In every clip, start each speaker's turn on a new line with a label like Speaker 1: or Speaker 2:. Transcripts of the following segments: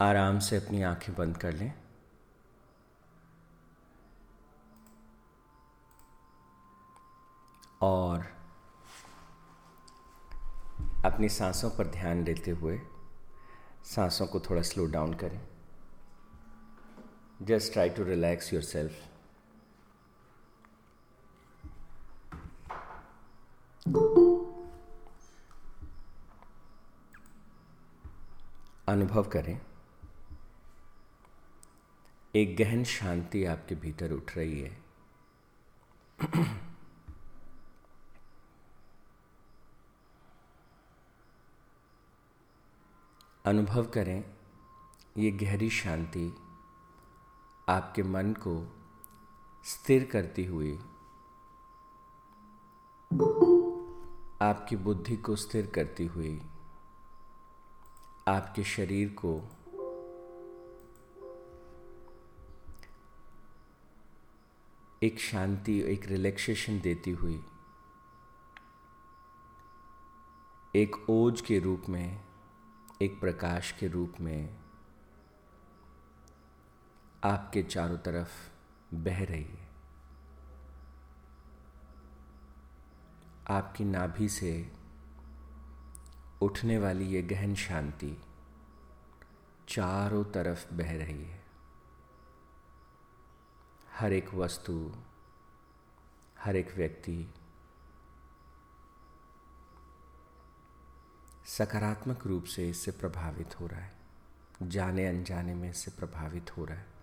Speaker 1: आराम से अपनी आँखें बंद कर लें। और अपनी सांसों पर ध्यान देते हुए सांसों को थोड़ा स्लो डाउन करें। Just try to relax yourself अनुभव करें। एक गहन शांति आपके भीतर उठ रही है। अनुभव करें, ये गहरी शांति आपके मन को स्थिर करती हुई, आपकी बुद्धि को स्थिर करती हुई, आपके शरीर को एक शांति, एक रिलैक्सेशन देती हुई, एक ओज के रूप में, एक प्रकाश के रूप में आपके चारों तरफ़ बह रही है। आपकी नाभि से उठने वाली ये गहन शांति चारों तरफ़ बह रही है। हर एक वस्तु, हर एक व्यक्ति सकारात्मक रूप से इससे प्रभावित हो रहा है। जाने अनजाने में इससे प्रभावित हो रहा है।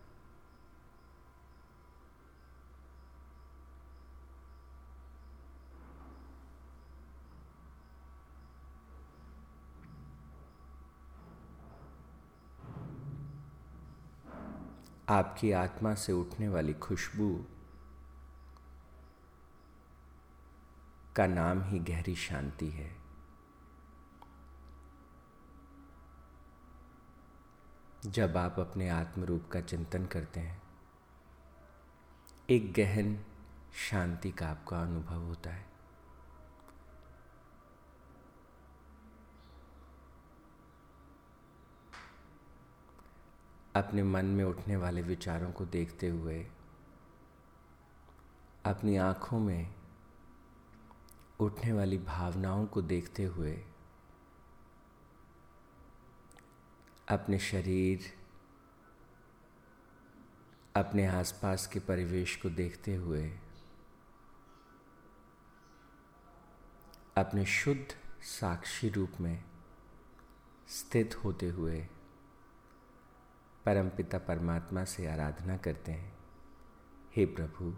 Speaker 1: आपकी आत्मा से उठने वाली खुशबू का नाम ही गहरी शांति है। जब आप अपने आत्मरूप का चिंतन करते हैं, एक गहन शांति का आपका अनुभव होता है। अपने मन में उठने वाले विचारों को देखते हुए, अपनी आँखों में उठने वाली भावनाओं को देखते हुए, अपने शरीर, अपने आसपास के परिवेश को देखते हुए, अपने शुद्ध साक्षी रूप में स्थित होते हुए परमपिता परमात्मा से आराधना करते हैं। हे प्रभु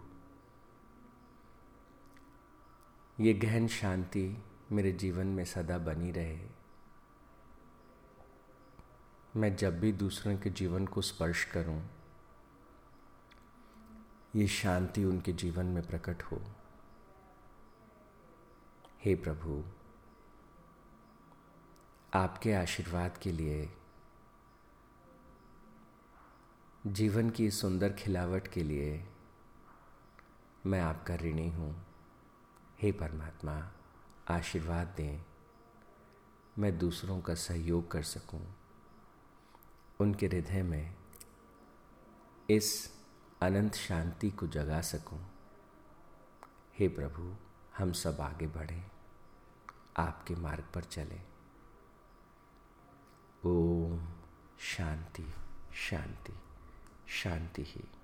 Speaker 1: ये गहन शांति मेरे जीवन में सदा बनी रहे। मैं जब भी दूसरों के जीवन को स्पर्श करूँ, ये शांति उनके जीवन में प्रकट हो। हे प्रभु आपके आशीर्वाद के लिए जीवन की सुंदर खिलावट के लिए मैं आपका ऋणी हूँ। हे परमात्मा आशीर्वाद दें। मैं दूसरों का सहयोग कर सकूँ, उनके हृदय में इस अनंत शांति को जगा सकूँ। हे प्रभु हम सब आगे बढ़ें आपके मार्ग पर चलें। ओम शांति शांति। शांति ही।